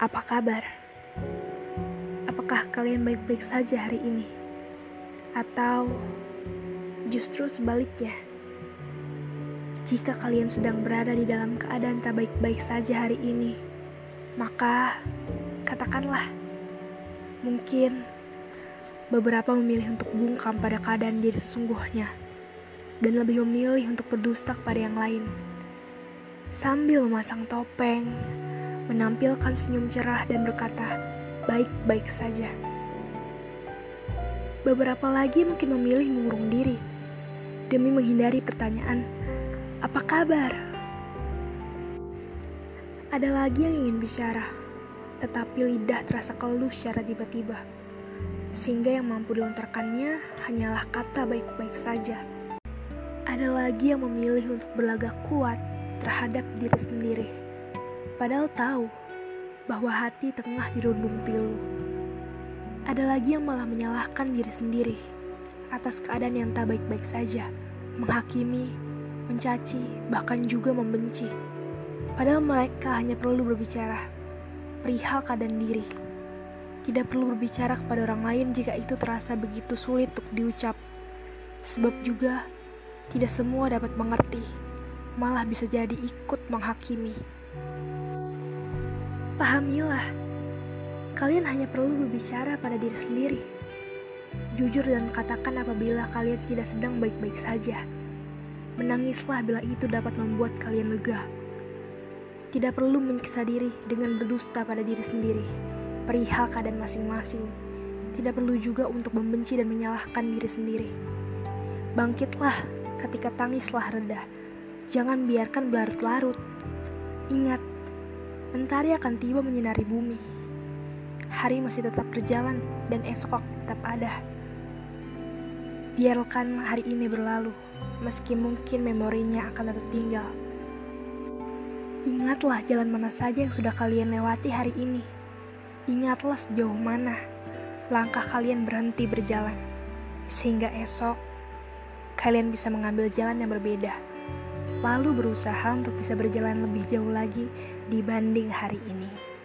Apa kabar? Apakah kalian baik-baik saja hari ini? Atau justru sebaliknya? Jika kalian sedang berada di dalam keadaan tak baik-baik saja hari ini, maka katakanlah, mungkin beberapa memilih untuk bungkam pada keadaan diri sesungguhnya dan lebih memilih untuk berdusta kepada yang lain. Sambil memasang topeng, menampilkan senyum cerah dan berkata, "Baik-baik saja." Beberapa lagi mungkin memilih mengurung diri demi menghindari pertanyaan, "Apa kabar?" Ada lagi yang ingin bicara, tetapi lidah terasa keluh secara tiba-tiba, sehingga yang mampu dilontarkannya hanyalah kata baik-baik saja. Ada lagi yang memilih untuk berlagak kuat terhadap diri sendiri Padahal tahu bahwa hati tengah dirundung pilu. Ada lagi yang malah menyalahkan diri sendiri atas keadaan yang tak baik-baik saja, menghakimi, mencaci, bahkan juga membenci. Padahal mereka hanya perlu berbicara perihal keadaan diri. Tidak perlu berbicara kepada orang lain jika itu terasa begitu sulit untuk diucap. Sebab juga tidak semua dapat mengerti, malah bisa jadi ikut menghakimi. Pahamilah, kalian hanya perlu berbicara pada diri sendiri. Jujur dan katakan apabila kalian tidak sedang baik-baik saja. Menangislah bila itu dapat membuat kalian lega. Tidak perlu menyiksa diri dengan berdusta pada diri sendiri, perihal keadaan masing-masing. Tidak perlu juga untuk membenci dan menyalahkan diri sendiri. Bangkitlah ketika tangislah reda. Jangan biarkan berlarut-larut. Ingat, Mentari akan tiba menyinari bumi. Hari masih tetap berjalan dan esok tetap ada. Biarkan hari ini berlalu, meski mungkin memorinya akan tetap tinggal. Ingatlah jalan mana saja yang sudah kalian lewati hari ini. Ingatlah sejauh mana langkah kalian berhenti berjalan, sehingga esok kalian bisa mengambil jalan yang berbeda lalu berusaha untuk bisa berjalan lebih jauh lagi dibanding hari ini.